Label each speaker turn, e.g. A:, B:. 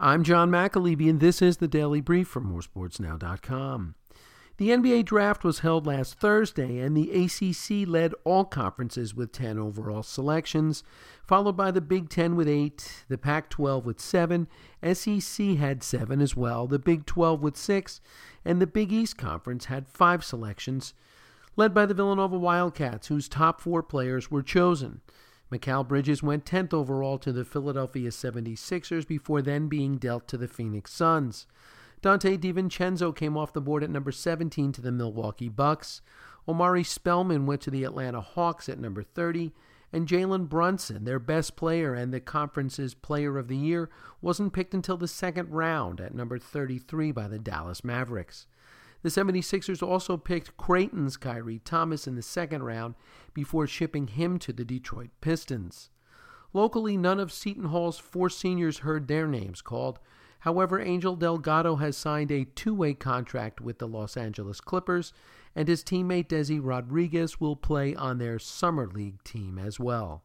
A: I'm John McAlevey, and this is the Daily Brief from moresportsnow.com. The NBA draft was held last Thursday, and the ACC led all conferences with 10 overall selections, followed by the Big Ten with 8, the Pac 12 with 7, SEC had 7 as well, the Big 12 with 6, and the Big East Conference had 5 selections, led by the Villanova Wildcats, whose top four players were chosen. Mikal Bridges went 10th overall to the Philadelphia 76ers before then being dealt to the Phoenix Suns. Donte DiVincenzo came off the board at number 17 to the Milwaukee Bucks. Omari Spellman went to the Atlanta Hawks at number 30. And Jalen Brunson, their best player and the conference's player of the year, wasn't picked until the second round at number 33 by the Dallas Mavericks. The 76ers also picked Creighton's Khyri Thomas in the second round before shipping him to the Detroit Pistons. Locally, none of Seton Hall's four seniors heard their names called. However, Angel Delgado has signed a two way contract with the Los Angeles Clippers, and his teammate Desi Rodriguez will play on their Summer League team as well.